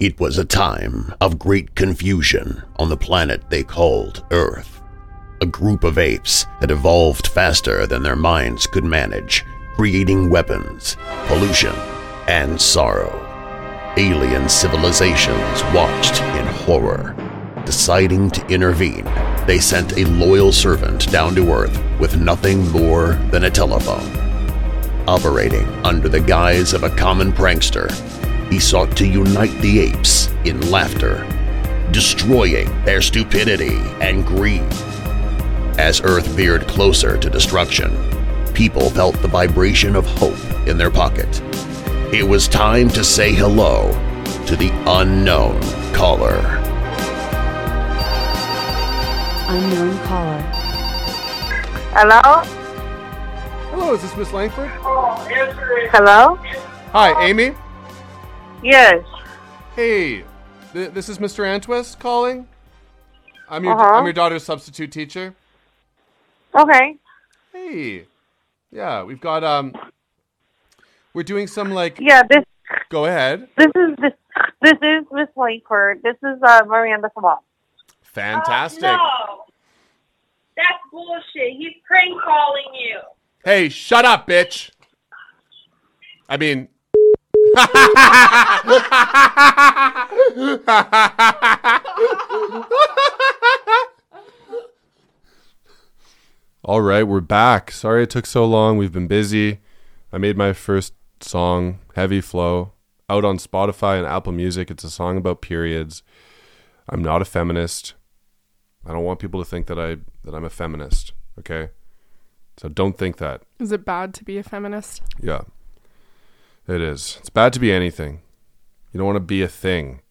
It was a time of great confusion on the planet they called Earth. A group of apes had evolved faster than their minds could manage, creating weapons, pollution, and sorrow. Alien civilizations watched in horror. Deciding to intervene, they sent a loyal servant down to Earth with nothing more than a telephone. Operating under the guise of a common prankster, he sought to unite the apes in laughter, destroying their stupidity and greed. As Earth veered closer to destruction, people felt the vibration of hope in their pocket. It was time to say hello to the unknown caller. Unknown caller. Hello? Hello, is this Miss Langford? Hello? Hi, Amy. Yes. Hey, th- this is Mr. Antwist calling. I'm your Uh-huh. I'm your daughter's substitute teacher. Okay. Hey, yeah, we've got um, we're doing some like. Yeah, this Go ahead. this is this this is Miss Langford. This is uh Miranda Sabal. Fantastic. No. That's bullshit. He's prank calling you. Hey, shut up, bitch. I mean. All right, we're back. Sorry it took so long. We've been busy. I made my first song, Heavy Flow, out on Spotify and Apple Music. It's a song about periods. I'm not a feminist. I don't want people to think that I that I'm a feminist, okay? So don't think that. Is it bad to be a feminist? Yeah. It is. It's bad to be anything. You don't want to be a thing.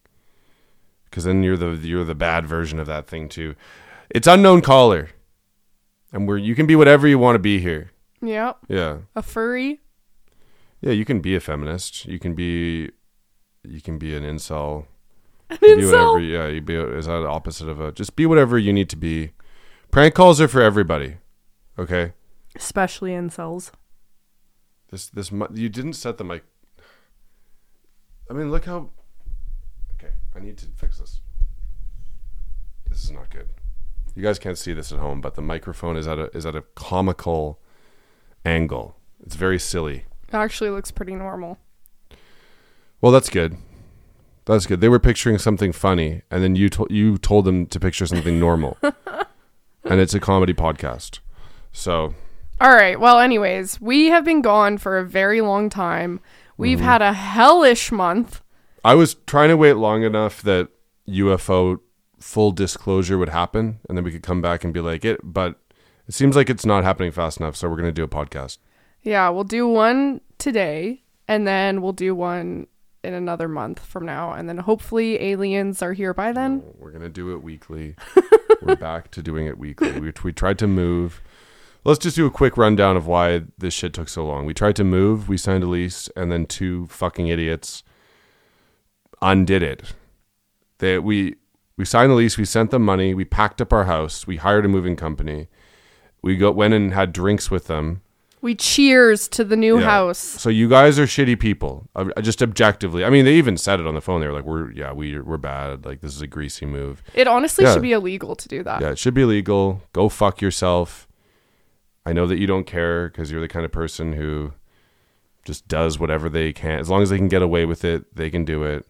Cuz then you're the you're the bad version of that thing too. It's unknown caller. And where you can be whatever you want to be here. Yep. Yeah. A furry? Yeah, you can be a feminist. You can be you can be an incel. An Be incel? whatever yeah, you be is that the opposite of a just be whatever you need to be. Prank calls are for everybody. Okay? Especially incels. This this you didn't set the mic. I mean, look how. Okay, I need to fix this. This is not good. You guys can't see this at home, but the microphone is at a is at a comical angle. It's very silly. It actually looks pretty normal. Well, that's good. That's good. They were picturing something funny, and then you told you told them to picture something normal, and it's a comedy podcast. So All right. Well, anyways, we have been gone for a very long time. We've Mm-hmm. had a hellish month. I was trying to wait long enough that UFO full disclosure would happen, and then we could come back and be like it. But it seems like it's not happening fast enough, so we're gonna do a podcast. Yeah, we'll do one today, and then we'll do one in another month from now, and then hopefully aliens are here by then. We're gonna do it weekly. we're back to doing it weekly. We, we tried to move. Let's just do a quick rundown of why this shit took so long. We tried to move, we signed a lease, and then two fucking idiots undid it. They we we signed the lease, we sent them money, we packed up our house, we hired a moving company. We go went and had drinks with them. We cheers to the new Yeah. house. So you guys are shitty people, just objectively. I mean, they even said it on the phone. They were like, "We're yeah, we we're bad. Like this is a greasy move." It honestly Yeah. should be illegal to do that. Yeah, it should be illegal. Go fuck yourself. I know that you don't care because you're the kind of person who just does whatever they can. As long as they can get away with it, they can do it.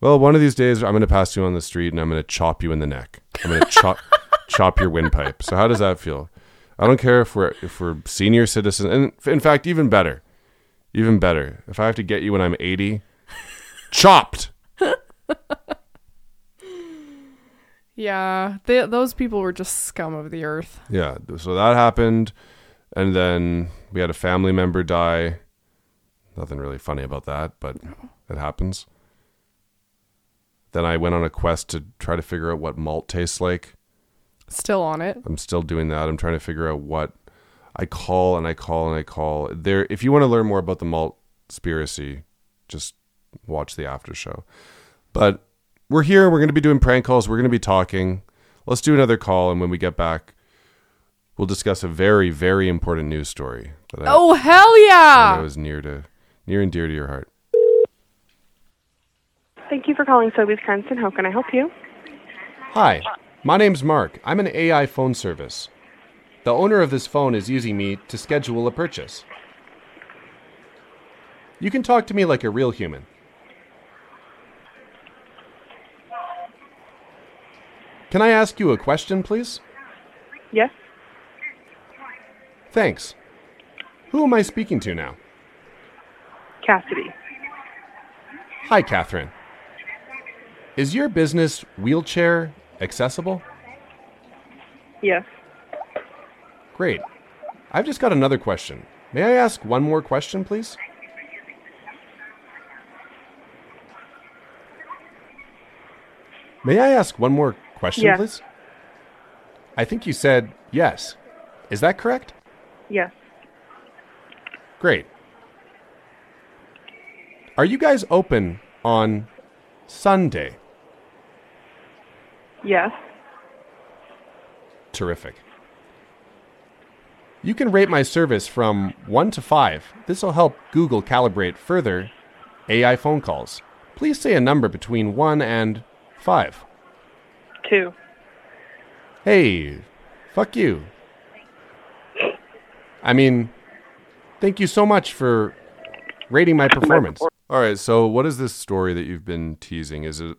Well, one of these days, I'm going to pass you on the street and I'm going to chop you in the neck. I'm going to chop chop your windpipe. So how does that feel? I don't care if we're if we're senior citizens, and in fact, even better, even better. If I have to get you when I'm 80, chopped. Yeah, th- those people were just scum of the earth. Yeah, so that happened, and then we had a family member die. Nothing really funny about that, but it happens. Then I went on a quest to try to figure out what malt tastes like. Still on it. I'm still doing that. I'm trying to figure out what I call and I call and I call. There, if you want to learn more about the malt spiracy, just watch the after show. But we're here. We're going to be doing prank calls. We're going to be talking. Let's do another call, and when we get back, we'll discuss a very, very important news story that I, Oh hell yeah! know was near to near and dear to your heart. Thank you for calling Sobeys Cranston. How can I help you? Hi, my name's Mark. I'm an AI phone service. The owner of this phone is using me to schedule a purchase. You can talk to me like a real human. Can I ask you a question, please? Yes. Thanks. Who am I speaking to now? Cassidy. Hi, Catherine. Is your business wheelchair accessible? Yes. Great. I've just got another question. May I ask one more question, please? May I ask one more question, Yes. please? I think you said yes. Is that correct? Yes. Great. Are you guys open on Sunday? Yes. Terrific. You can rate my service from 1 to 5. This will help Google calibrate further AI phone calls. Please say a number between 1 and 5. Two. Hey, fuck you. I mean, thank you so much for rating my performance. All right, so what is this story that you've been teasing? Is it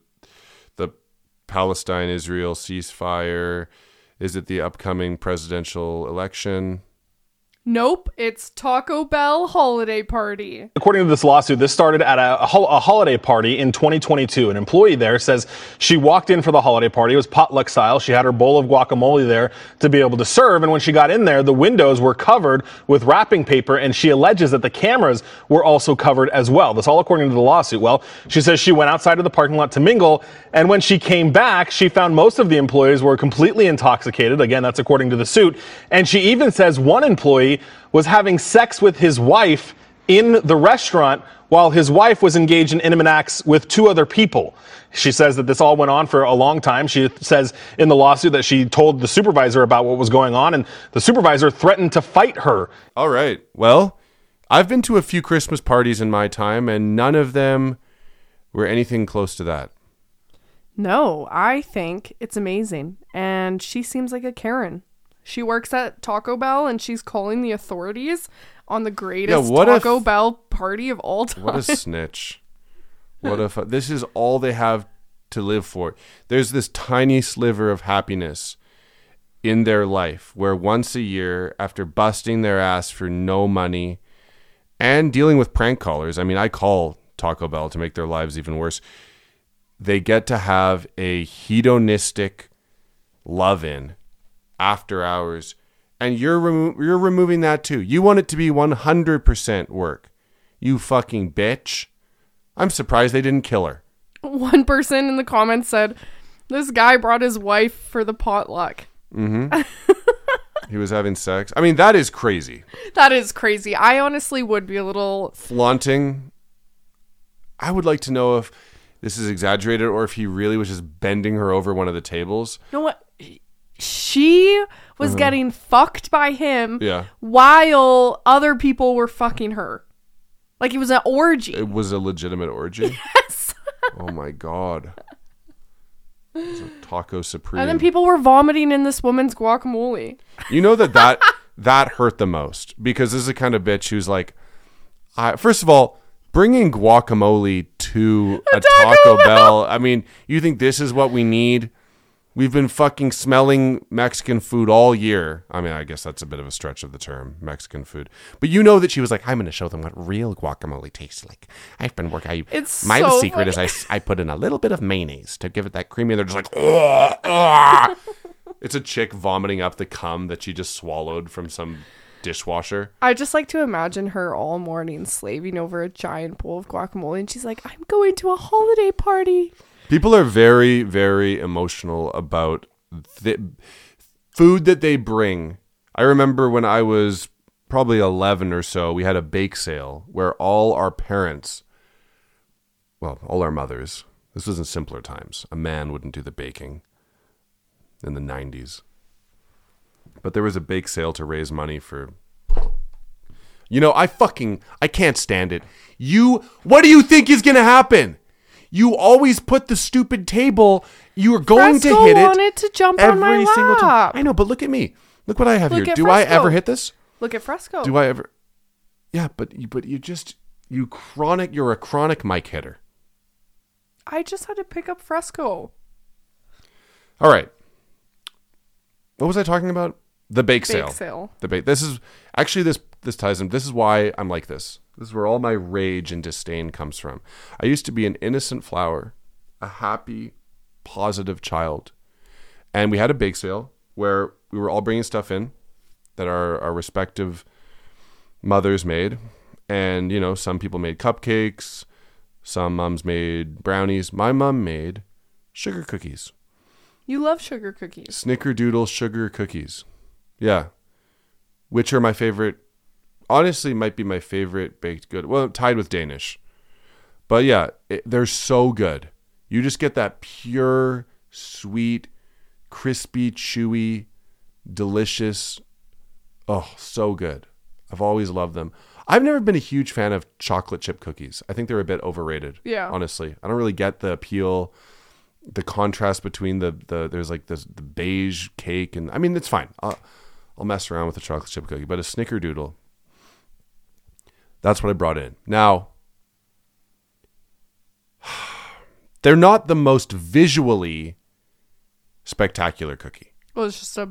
the Palestine Israel ceasefire? Is it the upcoming presidential election? Nope, it's Taco Bell holiday party. According to this lawsuit, this started at a, a, hol- a holiday party in 2022. An employee there says she walked in for the holiday party. It was potluck style. She had her bowl of guacamole there to be able to serve. And when she got in there, the windows were covered with wrapping paper. And she alleges that the cameras were also covered as well. That's all according to the lawsuit. Well, she says she went outside of the parking lot to mingle. And when she came back, she found most of the employees were completely intoxicated. Again, that's according to the suit. And she even says one employee was having sex with his wife in the restaurant while his wife was engaged in intimate acts with two other people. She says that this all went on for a long time. She says in the lawsuit that she told the supervisor about what was going on, and the supervisor threatened to fight her. All right. Well, I've been to a few Christmas parties in my time, and none of them were anything close to that. No, I think it's amazing. And she seems like a Karen. She works at Taco Bell and she's calling the authorities on the greatest if- Taco Bell party of all time. What a snitch. What if uh, this is all they have to live for? There's this tiny sliver of happiness in their life where once a year, after busting their ass for no money and dealing with prank callers, I mean, I call Taco Bell to make their lives even worse. They get to have a hedonistic love in after hours. And you're remo- you're removing that too. You want it to be 100% work. You fucking bitch. I'm surprised they didn't kill her. One person in the comments said, This guy brought his wife for the potluck. Mm-hmm. He was having sex. I mean, that is crazy. That is crazy. I honestly would be a little. Flaunting. I would like to know if this is exaggerated or if he really was just bending her over one of the tables. You know what? She was getting fucked by him Uh-huh. Yeah. while other people were fucking her. Like it was an orgy. It was a legitimate orgy. Yes. Oh my god. A taco supreme. And then people were vomiting in this woman's guacamole. You know that that that hurt the most because this is the kind of bitch who's like, I, first of all, bringing guacamole to a, Taco Taco, Bell. Bell. I mean, you think this is what we need? We've been fucking smelling Mexican food all year. I mean, I guess that's a bit of a stretch of the term, Mexican food. But you know that she was like, I'm going to show them what real guacamole tastes like. I've been working. I, It's my so secret is I, I put in a little bit of mayonnaise to give it that creamy. And they're just like, ugh, ugh. It's a chick vomiting up the cum that she just swallowed from some dishwasher. I just like to imagine her all morning slaving over a giant bowl of guacamole and she's like, I'm going to a holiday party. People are very, very emotional about the food that they bring. I remember when I was probably 11 or so, we had a bake sale where all our parents, well, all our mothers, this was in simpler times. A man wouldn't do the baking in the 90s. But there was a bake sale to raise money for you know, I fucking I can't stand it. You what do you think is going to happen? You always put the stupid table. You are going Fresco to hit it I wanted to jump on my every single time. lap. I know, but look at me. Look what I have Look here. at Do I Fresco. ever hit this? Look at Fresco. Do I ever? Yeah, but you, but you just you chronic. You're a chronic mic hitter. I just had to pick up Fresco. All right. What was I talking about? The bake, Bake sale. sale. The bake. This is actually this this ties in. This is why I'm like this. This is where all my rage and disdain comes from. I used to be an innocent flower, a happy, positive child, and we had a bake sale where we were all bringing stuff in that our our respective mothers made, and you know some people made cupcakes, some mums made brownies. My mom made sugar cookies. You love sugar cookies. Snickerdoodle sugar cookies. Yeah. Which are my favorite. Honestly, might be my favorite baked good. Well, tied with Danish. But yeah, it, they're so good. You just get that pure, sweet, crispy, chewy, delicious. Oh, so good. I've always loved them. I've never been a huge fan of chocolate chip cookies. I think they're a bit overrated. Yeah. Honestly, I don't really get the appeal the contrast between the the there's like this the beige cake and I mean it's fine. I'll, I'll mess around with a chocolate chip cookie, but a snickerdoodle. That's what I brought in. Now, they're not the most visually spectacular cookie. Well, it's just a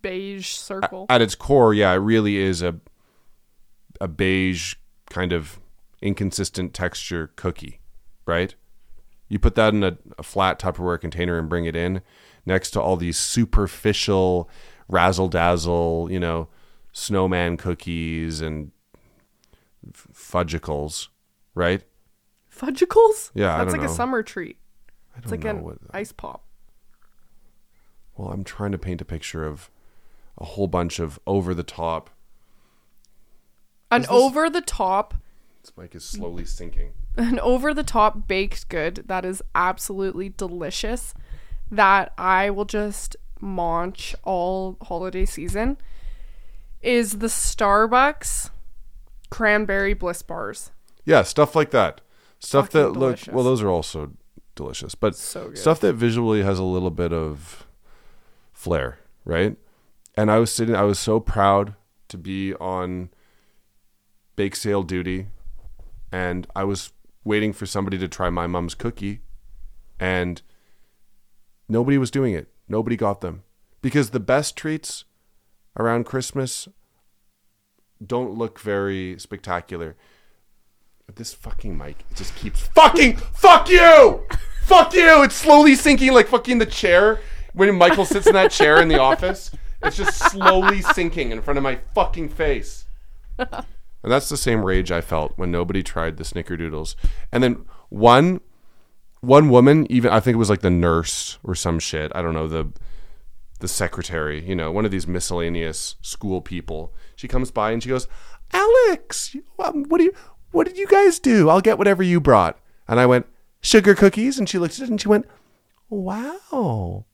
beige circle. At its core, yeah, it really is a a beige kind of inconsistent texture cookie, right? You put that in a, a flat Tupperware container and bring it in next to all these superficial razzle dazzle, you know, snowman cookies and fudgsicles, right? Fudgsicles? Yeah, I That's like know. a summer treat. I It's like an what. ice pop. Well, I'm trying to paint a picture of a whole bunch of over the top. An this- over the top, This mic is slowly sinking. an over the top baked good that is absolutely delicious that I will just munch all holiday season is the Starbucks cranberry bliss bars. Yeah, stuff like that. Stuff Fucking that look well, those are also delicious, but So stuff that visually has a little bit of flair, right? And I was sitting, I was so proud to be on bake sale duty, and I was waiting for somebody to try my mom's cookie, and nobody was doing it. Nobody got them because the best treats around Christmas don't look very spectacular. But this fucking mic it just keeps fucking fuck you, fuck you. It's slowly sinking like fucking the chair when Michael sits in that chair in the office. It's just slowly sinking in front of my fucking face. And that's the same rage I felt when nobody tried the snickerdoodles. And then one one woman, even I think it was like the nurse or some shit. I don't know the the secretary, you know, one of these miscellaneous school people. She comes by and she goes, "Alex, um, what do you what did you guys do? I'll get whatever you brought." And I went, "Sugar cookies." And she looked at it and she went, "Wow."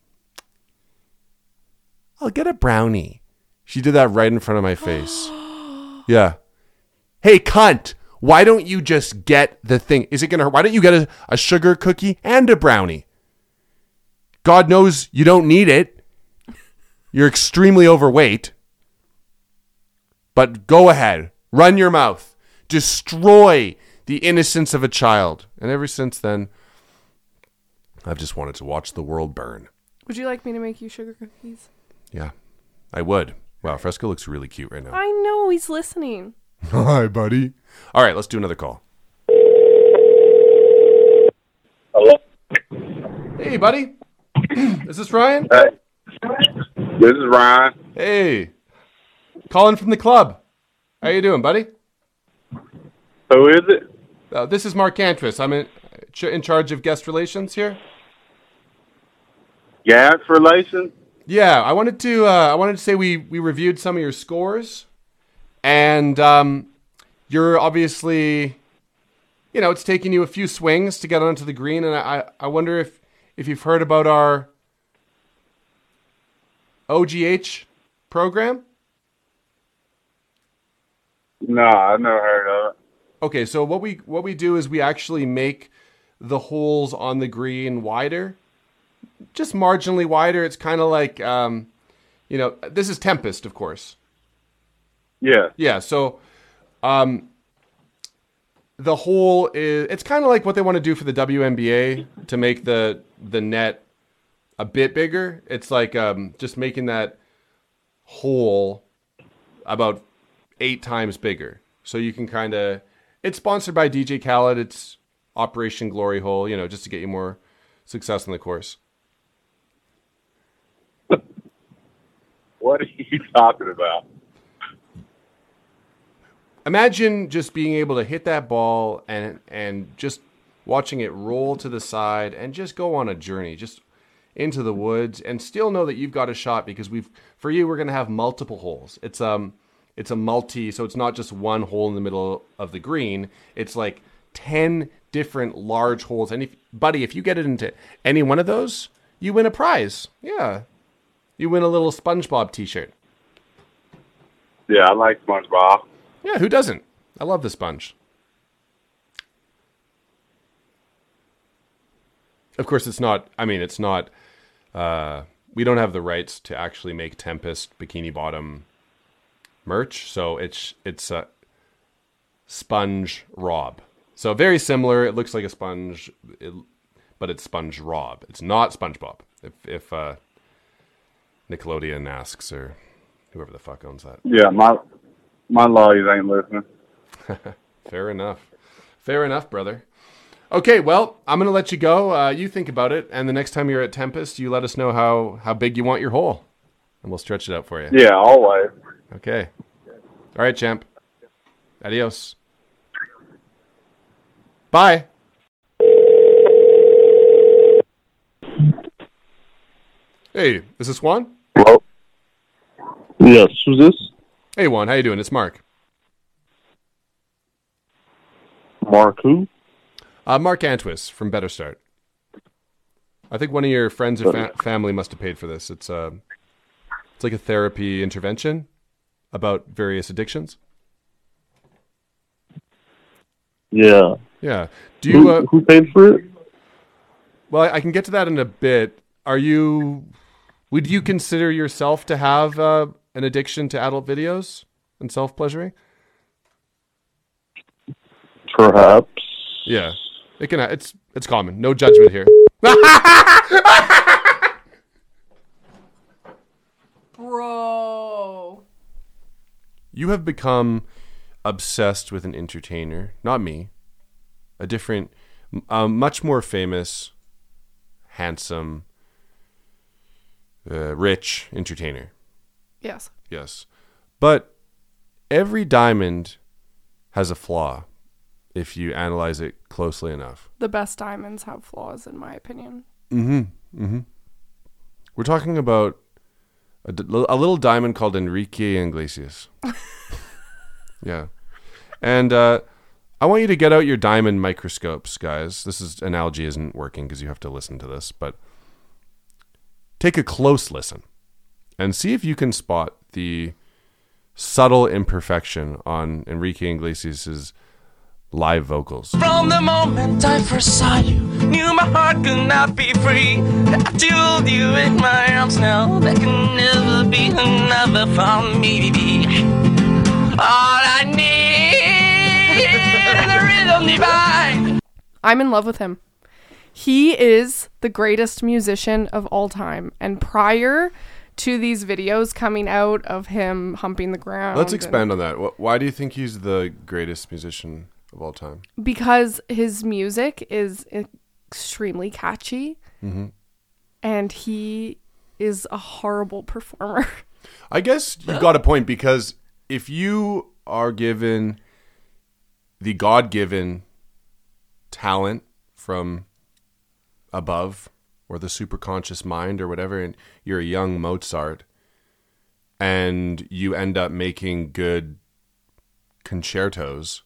I'll get a brownie. She did that right in front of my face. yeah. Hey, cunt. Why don't you just get the thing? Is it going to hurt? Why don't you get a, a sugar cookie and a brownie? God knows you don't need it. You're extremely overweight. But go ahead. Run your mouth. Destroy the innocence of a child. And ever since then, I've just wanted to watch the world burn. Would you like me to make you sugar cookies? Yeah, I would. Wow, Fresco looks really cute right now. I know he's listening. Hi, buddy. All right, let's do another call. Hello. Hey, buddy. Is this Ryan? Hey. This is Ryan. Hey. Calling from the club. How you doing, buddy? Who is it? Uh, this is Mark Antris. I'm in, in charge of guest relations here. Gas relations? Yeah, I wanted to. Uh, I wanted to say we we reviewed some of your scores, and um, you're obviously, you know, it's taking you a few swings to get onto the green, and I I wonder if if you've heard about our OGH program. No, I've never heard of it. Okay, so what we what we do is we actually make the holes on the green wider, just marginally wider. It's kind of like, um, you know, this is Tempest, of course. Yeah. Yeah. So, um, the hole is it's kind of like what they want to do for the WNBA to make the the net a bit bigger. It's like um, just making that hole about eight times bigger, so you can kind of. It's sponsored by DJ Khaled. It's Operation Glory Hole, you know, just to get you more success in the course. What are you talking about? imagine just being able to hit that ball and and just watching it roll to the side and just go on a journey just into the woods and still know that you've got a shot because we've for you we're going to have multiple holes. It's um it's a multi so it's not just one hole in the middle of the green. It's like 10 different large holes. And if buddy if you get it into any one of those you win a prize. Yeah. You win a little spongebob t-shirt. Yeah, I like SpongeBob. yeah who doesn't? I love the sponge. Of course it's not i mean it's not uh, we don't have the rights to actually make tempest bikini bottom merch so it's it's a sponge rob so very similar it looks like a sponge it, but it's sponge rob it's not spongebob if if uh, nickelodeon asks or whoever the fuck owns that Yeah, my my lawyers ain't listening. Fair enough. Fair enough, brother. Okay, well, I'm going to let you go. Uh, you think about it, and the next time you're at Tempest, you let us know how, how big you want your hole, and we'll stretch it out for you. Yeah, always. Okay. All right, champ. Adios. Bye. Hey, is this Juan? Hello? Yes, who's this? Hey, Juan. How you doing? It's Mark. Mark who? Uh, Mark Antwis from Better Start. I think one of your friends or fa- family must have paid for this. It's uh, it's like a therapy intervention about various addictions. Yeah. Yeah. Do you? Who, Uh, who paid for it? well, I can get to that in a bit. Are you? Would you consider yourself to have uh, an addiction to adult videos and self pleasuring? Perhaps. Yeah. It can. It's it's common. No judgment here. Bro. You have become obsessed with an entertainer, not me. A different, a much more famous, handsome, uh, rich entertainer. Yes. Yes. But every diamond has a flaw if you analyze it closely enough. The best diamonds have flaws, in my opinion. Mm-hmm. Mm-hmm. We're talking about a, d- a little diamond called Enrique Iglesias. yeah. And uh, I want you to get out your diamond microscopes, guys. This is analogy isn't working because you have to listen to this, but take a close listen and see if you can spot the subtle imperfection on Enrique Iglesias's live vocals. From the moment I first saw you, knew my heart could not be free. I told you in my arms now, there can never be another for me. All I need is a rhythm divine. I'm in love with him. He is the greatest musician of all time. And prior to these videos coming out of him humping the ground, Let's and- expand on that. Why do you think he's the greatest musician of all time? because his music is extremely catchy Mhm. and he is a horrible performer. I guess you've got a point because if you are given the God given talent from above or the superconscious mind or whatever, and you're a young Mozart and you end up making good concertos,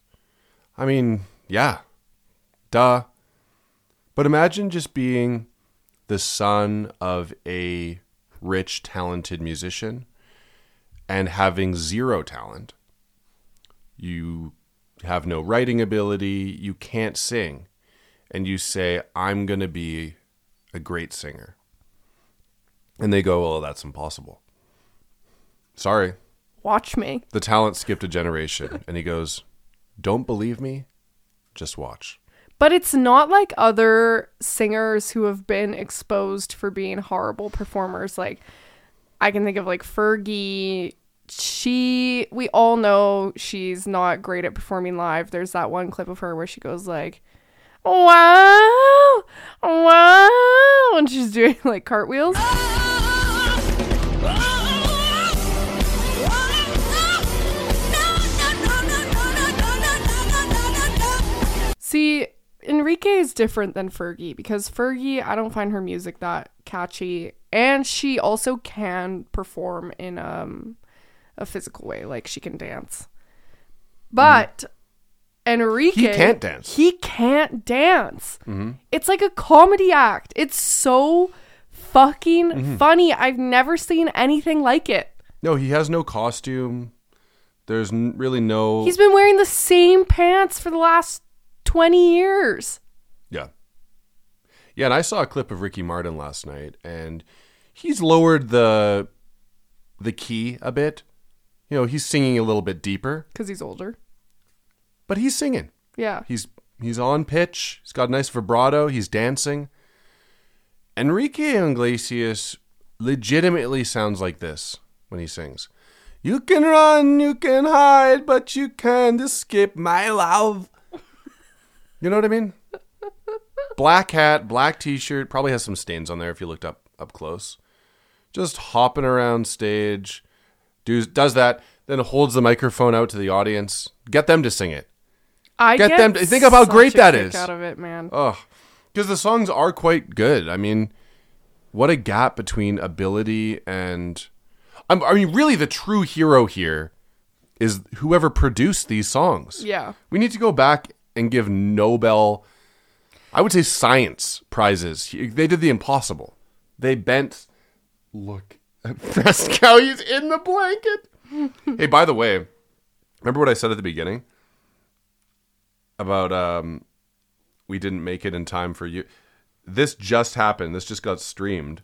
I mean, yeah, duh. But imagine just being the son of a rich, talented musician and having zero talent. You have no writing ability, you can't sing. and you say, I'm going to be a great singer. And they go, Well, that's impossible. Sorry. Watch me. The talent skipped a generation. And he goes, Don't believe me? Just watch. But it's not like other singers who have been exposed for being horrible performers. Like, I can think of like Fergie. She, we all know she's not great at performing live. There's that one clip of her where she goes like, wow, wow, and she's doing like cartwheels. Enrique is different than Fergie because Fergie, I don't find her music that catchy, and she also can perform in um a physical way, like she can dance. But Enrique, He can't dance. He can't dance. Mhm. It's like a comedy act. It's so fucking Mhm. funny. I've never seen anything like it. No, he has no costume. There's really no. He's been wearing the same pants for the last 20 years. Yeah. Yeah, and I saw a clip of Ricky Martin last night, and he's lowered the the key a bit. You know, he's singing a little bit deeper, Because he's older. but he's singing. Yeah. He's he's on pitch. He's got a nice vibrato. He's dancing. Enrique Iglesias legitimately sounds like this when he sings. You can run, you can hide, but you can't escape my love. You know what I mean? Black hat, black t-shirt, probably has some stains on there if you looked up up close. Just hopping around stage, does does that, then holds the microphone out to the audience. Get them to sing it. I Get get them to- think of how great that is. out of it, man. Oh, because the songs are quite good. I mean, what a gap between ability and. I'm, I mean, really, the true hero here is whoever produced these songs. Yeah. We need to go back and give Nobel, I would say, science prizes. They did the impossible. They bent. Look at Fresco. He's in the blanket. hey, by the way, remember what I said at the beginning about um, we didn't make it in time for you? This just happened. This just got streamed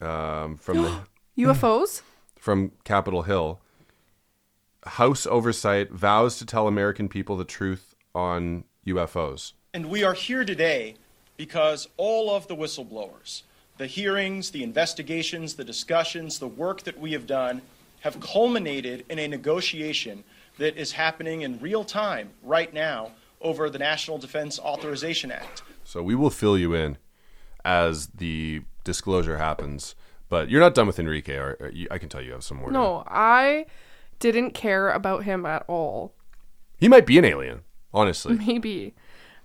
um, from the UFOs? from Capitol Hill. House oversight vows to tell American people the truth on UFOs. And we are here today because all of the whistleblowers, the hearings, the investigations, the discussions, the work that we have done have culminated in a negotiation that is happening in real time right now over the National Defense Authorization Act. So we will fill you in as the disclosure happens. But you're not done with Enrique. Or, or you, I can tell you have some more. No, I didn't care about him at all. He might be an alien, honestly. Maybe.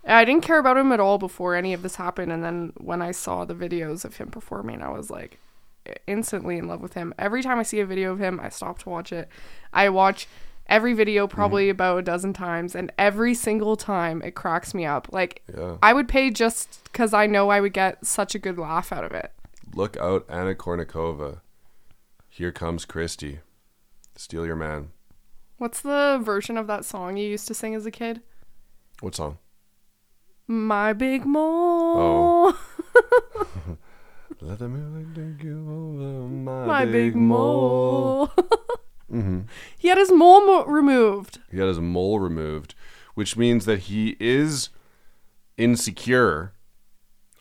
I didn't care about him at all before any of this happened. And then when I saw the videos of him performing, I was like instantly in love with him. Every time I see a video of him, I stop to watch it. I watch every video mm-hmm. probably about a dozen times, and every single time it cracks me up. Like, Yeah. I would pay just because I know I would get such a good laugh out of it. Look out, Anna Kournikova. Here comes Christy. Steal your man. What's the version of that song you used to sing as a kid? What song? My big mole. Let the music take you over my, My big mole. hmm He had his mole mo- removed. He had his mole removed, which means that he is insecure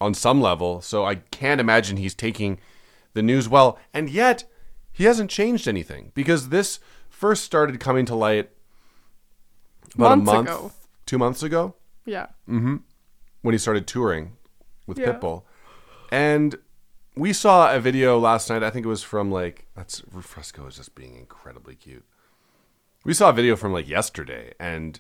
on some level. So I can't imagine he's taking the news well. And yet, he hasn't changed anything because this first started coming to light about Months a month, ago. Two months ago. Yeah. hmm When he started touring with Yeah. Pitbull. And we saw a video last night. I think it was from like, that's Fresco is just being incredibly cute. We saw a video from like yesterday, and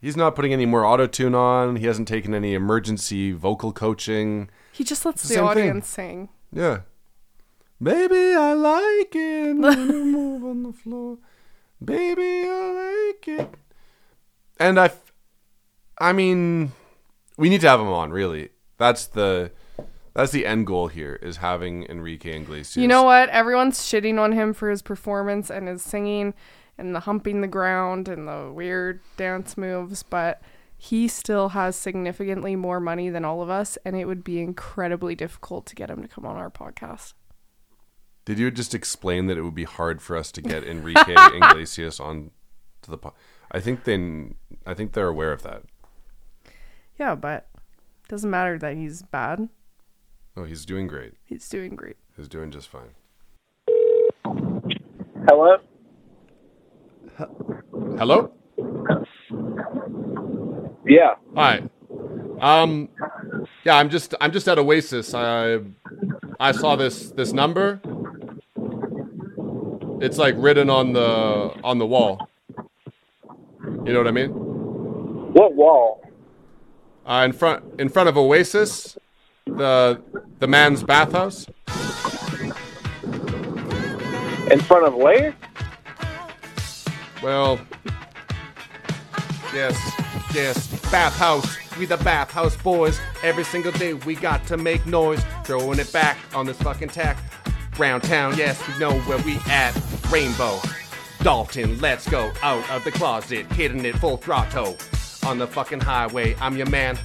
he's not putting any more auto tune on. He hasn't taken any emergency vocal coaching. He just lets the the same thing. audience sing. Yeah. Baby, I like it when you move on the floor. Baby, I like it. And I, I mean, we need to have him on. Really, that's the, that's the end goal here is having Enrique Iglesias. You know what? Everyone's shitting on him for his performance and his singing and the humping the ground and the weird dance moves, but he still has significantly more money than all of us, and it would be incredibly difficult to get him to come on our podcast. Did you just explain that it would be hard for us to get Enrique Iglesias on to the po- I think then I think they're aware of that. Yeah, but doesn't matter that he's bad. Oh, he's doing great. He's doing great. He's doing just fine. Hello? Hello? Yeah. Hi. Um yeah, I'm just I'm just at Oasis. I I saw this this number. It's like written on the on the wall. You know what I mean? What wall? Uh, in front in front of Oasis, the the man's bathhouse. In front of where? Well, yes, yes, bathhouse. We the bathhouse boys. Every single day we got to make noise, throwing it back on this fucking tack. Round town, yes, we know where we at. Rainbow, Dalton, let's go out of the closet, hitting it full throttle on the fucking highway. I'm your man.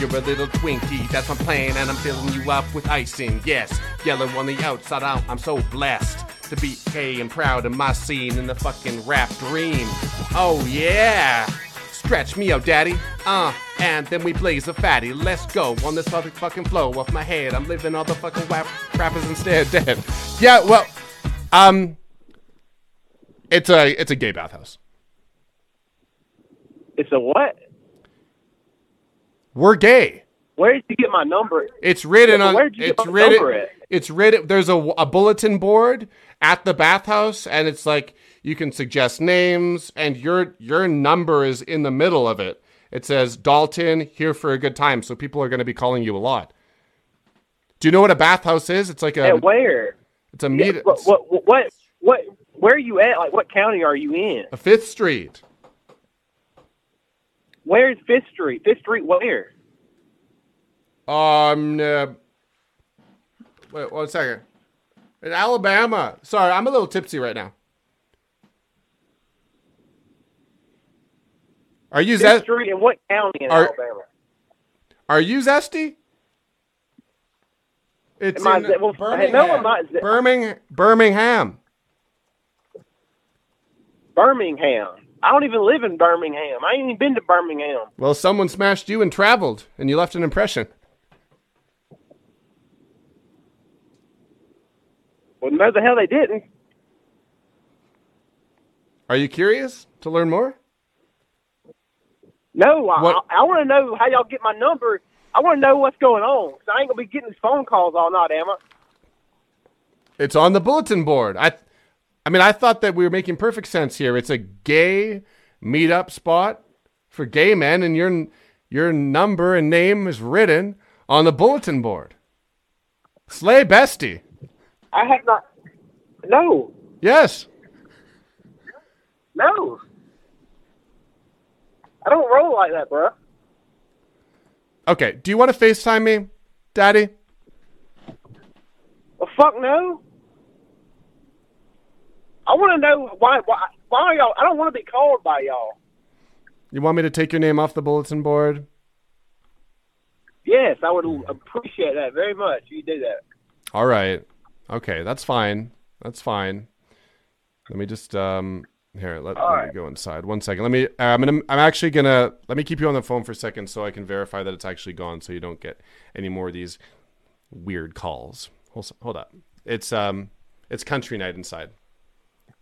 You're a little Twinkie, that's my plan, and I'm filling you up with icing. Yes, yellow on the outside out. I'm so blessed to be gay and proud of my scene in the fucking rap dream. Oh yeah, stretch me out, daddy. Uh, and then we blaze a fatty. Let's go on this fucking flow off my head. I'm living all the fucking rap- rappers instead. Dead. Yeah, well, um, it's a it's a gay bathhouse. It's a what? We're gay. Where did you get my number? It's written on. where'd you get It's my written. number at? It's written. There's a, a bulletin board at the bathhouse, and it's like you can suggest names, and your your number is in the middle of it. It says Dalton here for a good time, so people are going to be calling you a lot. Do you know what a bathhouse is? It's like a. At where? It's a Yeah, meet. what, what, what, what, where are you at? Like, what county are you in? A Fifth Street. Where's Fifth Street? Fifth Street where? Um. Uh, wait one second. In Alabama. Sorry, I'm a little tipsy right now. Are you Fifth zest? Street in what county in Are- Alabama? Are you zesty? It's Am in well, Birmingham. no, not Birmingham. Birmingham. Birmingham. I don't even live in Birmingham. I ain't even been to Birmingham. Well, someone smashed you and traveled, and you left an impression. Well, no, the hell they didn't. Are you curious to learn more? No, I, What- I, I want to know how y'all get my number. I want to know what's going on. 'cause I ain't gonna be getting these phone calls all night, am I? It's on the bulletin board. I, I mean, I thought that we were making perfect sense here. It's a gay meetup spot for gay men, and your your number and name is written on the bulletin board. Slay bestie. I have not. No, Yes. no. I don't roll like that, bruh. Okay. Do you want to FaceTime me, Daddy? Well, fuck no. I want to know why. Why? Why are y'all? I don't want to be called by y'all. You want me to take your name off the bulletin board? Yes, I would appreciate that very much. You do that. All right. Okay, that's fine. That's fine. Let me just um here, let, let me go inside. One second. Let me I'm gonna I'm actually gonna let me keep you on the phone for a second so I can verify that it's actually gone so you don't get any more of these weird calls. Hold, hold up. It's um it's country night inside.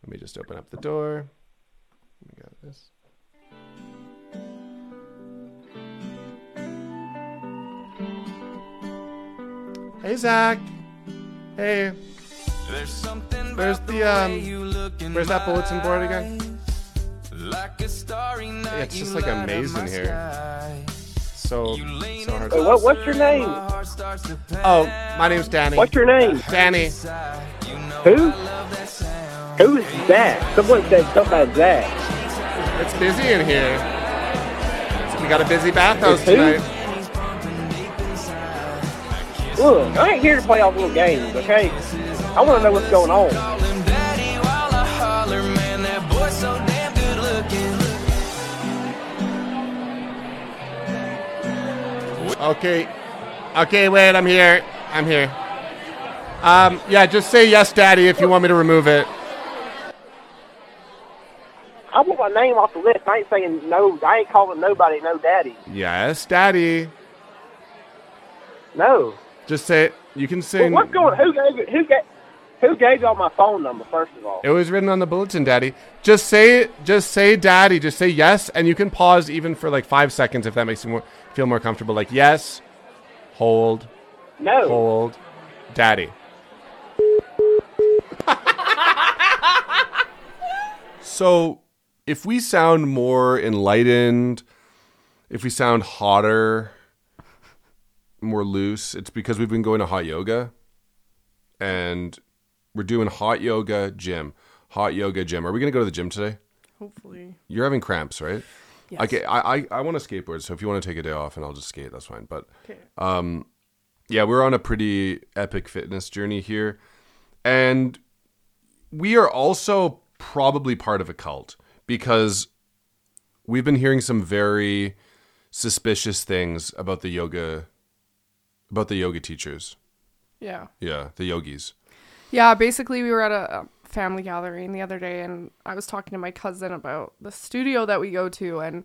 Let me just open up the door. We got this. Hey Zach. Hey. There's something Where's about the um? you look in Where's that bulletin board again? like a starry night. Yeah, it's just like a light up maze in here. sky. So so hard. Hey, what, what's your name? Oh, my name's Danny. What's your name? Danny. Who? Who's that? Someone said something about Zach. It's busy in here. We got a busy bathhouse It's who? tonight. Look, I ain't here to play all little games, okay? I want to know what's going on. Daddy, while I holler, man, that boy's so damn good looking. Okay. Okay, wait, I'm here. I'm here. Um, yeah, just say yes, Daddy, if you want me to remove it. I want my name off the list. I ain't saying no. I ain't calling nobody no daddy. Yes, Daddy. No. Just say it. You can say. Well, what's going? Who gave it? Who gave? Who gave y'all my phone number? First of all. It was written on the bulletin, Daddy. Just say, it. just say, Daddy. Just say yes, and you can pause even for like five seconds if that makes you more, feel more comfortable. Like yes, hold, No. hold, Daddy. so, if we sound more enlightened, if we sound hotter, more loose, it's because we've been going to hot yoga, and we're doing hot yoga gym. Hot yoga gym. Are we gonna go to the gym today? Hopefully. You're having cramps, right? Yes. Okay, I, I, I want to skateboard, so if you want to take a day off and I'll just skate, that's fine. But Okay. um, yeah, we're on a pretty epic fitness journey here, and we are also probably part of a cult because we've been hearing some very suspicious things about the yoga, about the yoga teachers. Yeah. Yeah, the yogis. Yeah, basically, we were at a, family gathering the other day, and I was talking to my cousin about the studio that we go to, and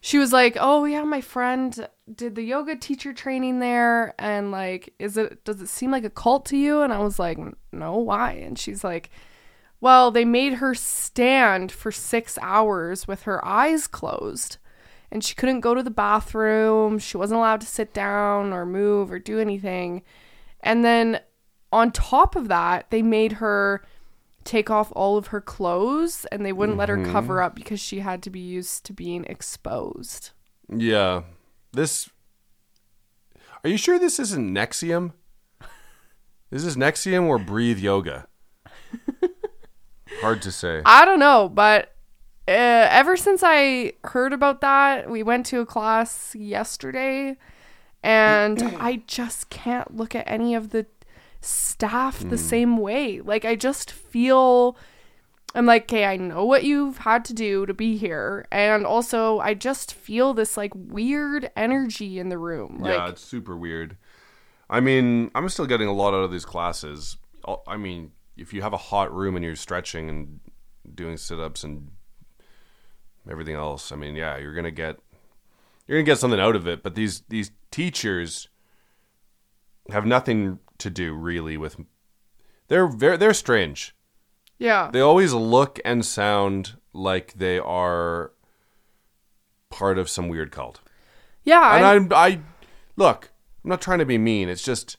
she was like, "Oh yeah, my friend did the yoga teacher training there, and like, is it does it seem like a cult to you?" And I was like, "No, why?" And she's like, "Well, they made her stand for six hours with her eyes closed." And she couldn't go to the bathroom. She wasn't allowed to sit down or move or do anything. And then on top of that, they made her take off all of her clothes and they wouldn't let her Mhm. cover up because she had to be used to being exposed. Yeah, this. Are you sure this isn't NXIVM? Is this NXIVM or Breathe Yoga? Hard to say. I don't know, but uh, ever since I heard about that, we went to a class yesterday and I just can't look at any of the staff the Mm. same way. Like, I just feel. I'm like, okay, I know what you've had to do to be here. And also, I just feel this like weird energy in the room. Like, yeah, it's super weird. I mean, I'm still getting a lot out of these classes. I mean, if you have a hot room and you're stretching and doing sit-ups and everything else, I mean, yeah, you're gonna get you're gonna get something out of it. But these these teachers have nothing to do really with. They're very they're strange. yeah. They always look and sound like they are part of some weird cult. Yeah. and I'm, I look. I'm not trying to be mean. It's just,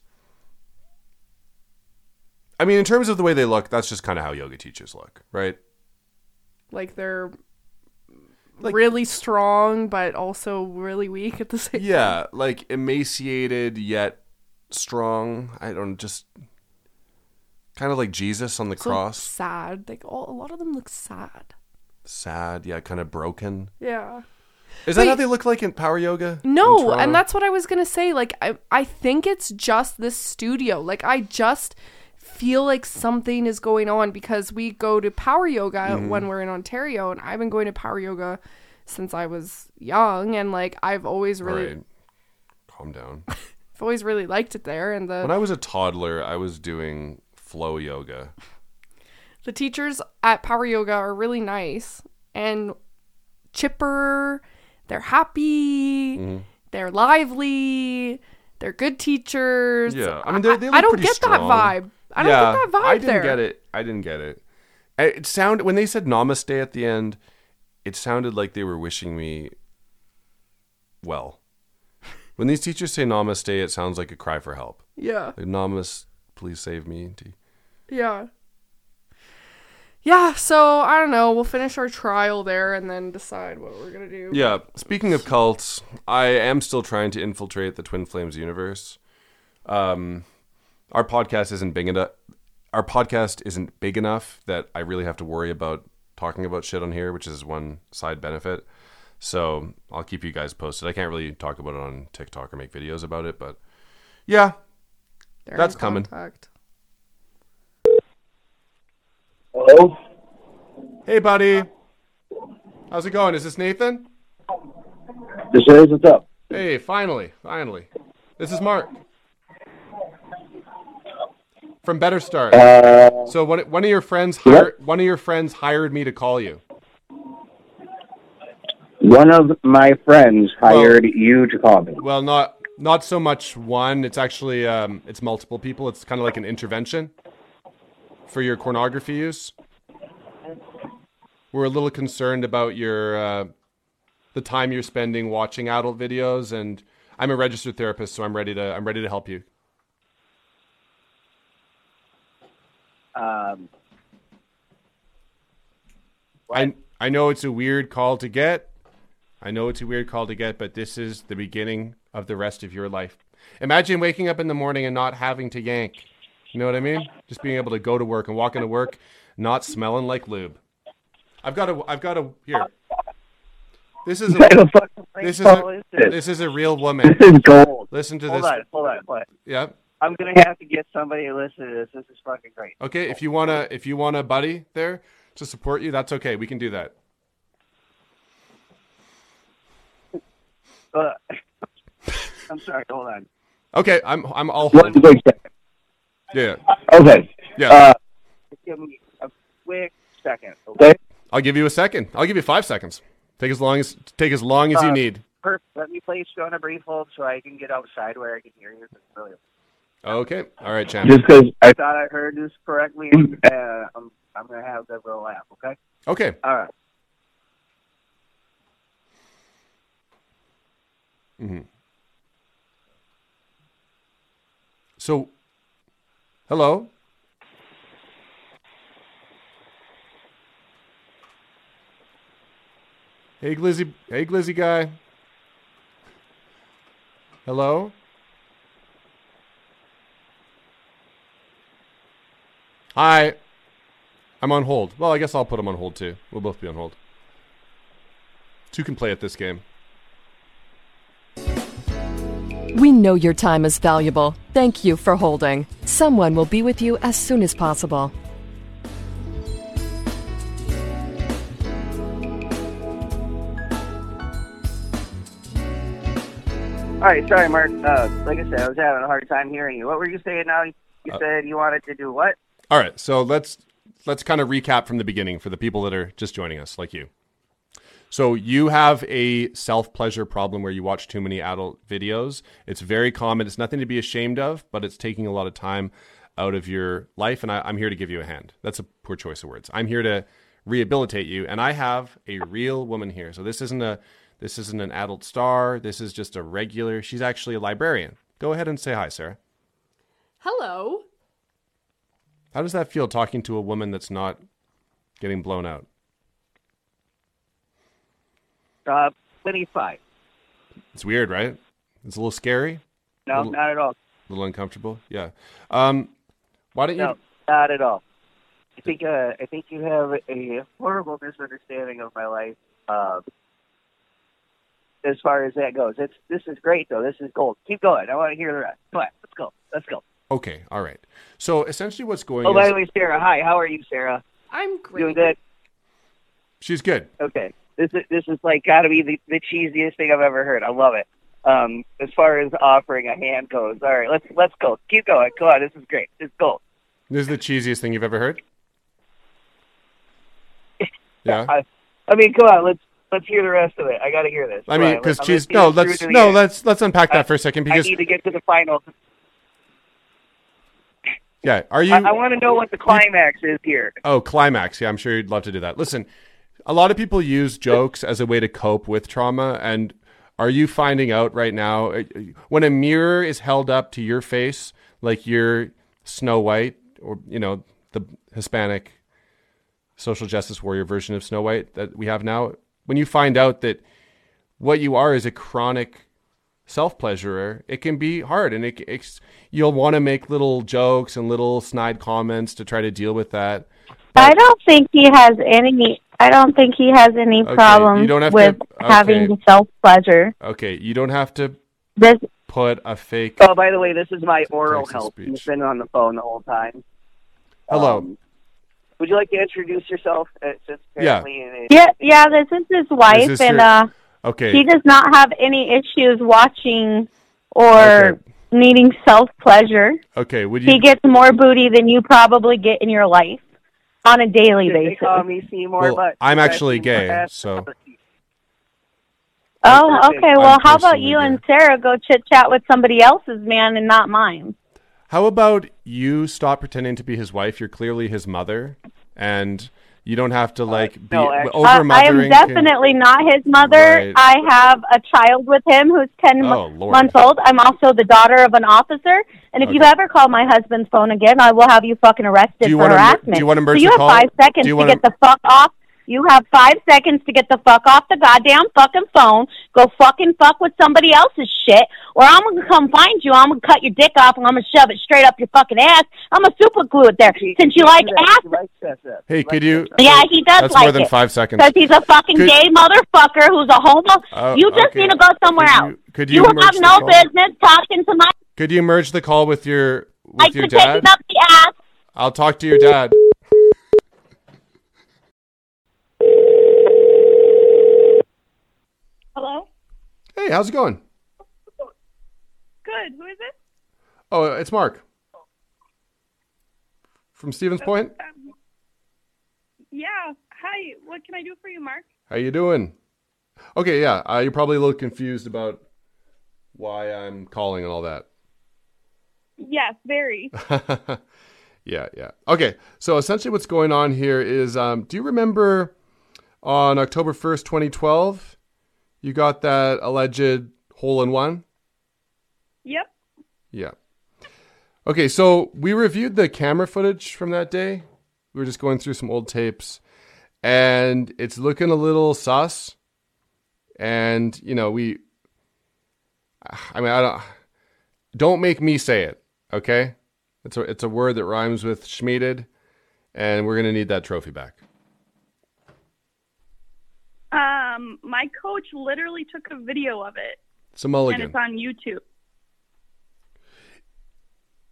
I mean, in terms of the way they look, that's just kind of how yoga teachers look, right? like they're really strong but also really weak at the same Yeah, like emaciated yet strong. I don't just kind of like Jesus on the So cross. sad. Like all, a lot of them look sad. Sad, yeah, kind of broken. Yeah. Is that how they look like in Power Yoga? No, and that's what I was gonna say. Like I, I think it's just this studio. Like I just feel like something is going on because we go to power yoga Mhm. when we're in Ontario, and I've been going to power yoga since I was young, and like I've always really, Alright. Calm down. I've always really liked it there, and the when I was a toddler, I was doing flow yoga. the teachers at Power Yoga are really nice and chipper. They're happy. Mhm. They're lively. They're good teachers. Yeah, I mean, they, they I look don't pretty get that strong. vibe. I don't yeah, get that vibe I didn't there. get it. I didn't get it. It sounded when they said namaste at the end, it sounded like they were wishing me well. When these teachers say namaste, it sounds like a cry for help. Yeah. Like, Namas, please save me. Yeah. Yeah, so I don't know. We'll finish our trial there and then decide what we're gonna do. Yeah. Speaking of cults, I am still trying to infiltrate the Twin Flames universe. Um, our podcast isn't big enough. Our podcast isn't big enough that I really have to worry about talking about shit on here, which is one side benefit. So I'll keep you guys posted. I can't really talk about it on TikTok or make videos about it, but yeah, They're that's in coming. contact. Hello? Hey, buddy. How's it going? Is this Nathan? This is what's up. Hey, finally, finally. This is Mark from Better Start. Uh, so one one of your friends hired one of your friends hired me to call you. One of my friends hired you to call me. Well, not not so much one. It's actually um, it's multiple people. It's kind of like an intervention for your pornography use. We're a little concerned about your uh, the time you're spending watching adult videos, and I'm a registered therapist, so I'm ready to I'm ready to help you. Um, I I know it's a weird call to get. I know it's a weird call to get, but this is the beginning of the rest of your life. Imagine waking up in the morning and not having to yank. You know what I mean? Just being able to go to work and walk into work, not smelling like lube. I've got a. I've got a here. This is a. What the fuck This is a. this? This is a real woman. This is gold. Listen to hold this. on, hold on, hold on. Yeah. I'm gonna have to get somebody to listen to this. This is fucking great. Okay. If you wanna, if you want a buddy there to support you, that's okay. We can do that. Uh, I'm sorry. Hold on. Okay. I'm. I'm all. One quick second. Yeah. Okay. Yeah. Uh, Give me a quick second. Okay. okay. I'll give you a second. I'll give you five seconds. Take as long as take as long as you Uh, need. Perfect. Let me place you on a brief hold so I can get outside where I can hear you. It's brilliant. Okay. All right, champ. Just because I I thought I heard this correctly. Uh, I'm, I'm gonna have that little laugh. Okay. Okay. All right. hmm So, hello. Hey, Glizzy. Hey, Glizzy guy. Hello. Hi. I'm on hold. Well, I guess I'll put him on hold too. We'll both be on hold. Two can play at this game. We know your time is valuable. Thank you for holding. Someone will be with you as soon as possible. All right. Sorry, Mark. Uh, like I said, I was having a hard time hearing you. What were you saying now? You Uh, said you wanted to do what? All right, so let's let's kind of recap from the beginning for the people that are just joining us, like you. So you have a self pleasure problem where you watch too many adult videos. It's very common. It's nothing to be ashamed of, but it's taking a lot of time out of your life, and I, I'm here to give you a hand. That's a poor choice of words. I'm here to rehabilitate you, and I have a real woman here. So this isn't a this isn't an adult star. This is just a regular. She's actually a librarian. Go ahead and say hi, Sarah. Hello. How does that feel talking to a woman that's not getting blown out? Uh, twenty-five. It's weird, right? It's a little scary, No, Little- not at all. a little uncomfortable. Yeah. Um, why don't you? No, not at all. I think uh, I think you have a horrible misunderstanding of my life. Uh, as far as that goes, it's this is great though. This is gold. Keep going. I want to hear the rest. Come on, let's go. Let's go. Okay, all right. So essentially, what's going? Oh, is, by the way, Sarah. Hi. How are you, Sarah? I'm Doing good. she's good. Okay. This is this is like got to be the, the cheesiest thing I've ever heard. I love it. Um, as far as offering a hand goes, all right, let's let's go. Keep going. Come on. This is great. This is gold. This is the cheesiest thing you've ever heard. Yeah. I, I mean, come on. Let's let's hear the rest of it. I got to hear this. I mean, because I'm cheese. No, let's through to the no, let's let's unpack that I- for a second I because need to get to the final. Yeah, are you? I, I want to know what the climax is here. Oh, climax. Yeah, I'm sure you'd love to do that. Listen, a lot of people use jokes as a way to cope with trauma. And are you finding out right now uh, when a mirror is held up to your face, like you're Snow White or, you know, the Hispanic social justice warrior version of Snow White that we have now? When you find out that what you are is a chronic self pleasurer, it can be hard, and it, it's you'll want to make little jokes and little snide comments to try to deal with that. But, I don't think he has any. I don't think he has any Okay, problem you don't have with to- having self pleasure. Okay, you don't have to This put a fake. Oh, by the way, this is my oral Text to help. speech. He's been on the phone the whole time. Hello. Um, would you like to introduce yourself? Uh, since Yeah. it- yeah, yeah. This is his wife, is and your- uh, Okay. He does not have any issues watching or Okay. needing self pleasure. Okay. Would you? He gets more booty than you probably get in your life on a daily They basis. call me Seymour, well, but I'm actually gay, so Oh, okay. Well, I'm how about personally you and Sarah go chit chat with somebody else's man and not mine? how about you stop pretending to be his wife? You're clearly his mother, and you don't have to like be no, Uh, over I am mothering. definitely not his mother. Right. I have a child with him who's 10 mo- Oh, months old. I'm also the daughter of an officer. And if you ever call my husband's phone again, I will have you fucking arrested for harassment. do you wanna merge so you have call? five seconds to wanna- get the fuck off. You have five seconds to get the fuck off the goddamn fucking phone. Go fucking fuck with somebody else's shit, or I'm gonna come find you. I'm gonna cut your dick off and I'm gonna shove it straight up your fucking ass. I'm gonna super glue it there. Since you like ass, Hey, could you? yeah, he does That's like more than it. five seconds. Because he's a fucking Could- gay motherfucker who's a homo. Oh, you just okay. need to go somewhere Could else. you- could you have merge the no call? business talking to my. Could you merge the call with your with I your could take dad? it up the ass. I'll talk to your dad. Hello? Hey, how's it going? Good. Who is it? Oh, it's Mark from Stevens Point. Um, yeah. Hi. What can I do for you, Mark? How you doing? Okay, yeah, uh, you're probably a little confused about why I'm calling and all that. Yes, very. yeah, yeah. Okay, so essentially what's going on here is um, do you remember on October 1st, 2012, you got that alleged hole in one? Yep. Yeah. Okay, so we reviewed the camera footage from that day. We were just going through some old tapes, and it's looking a little sus. And you know, we. I mean, I don't. Don't make me say it, okay? It's a it's a word that rhymes with schmieded, and we're gonna need that trophy back. Um, my coach literally took a video of it, It's a and it's on YouTube.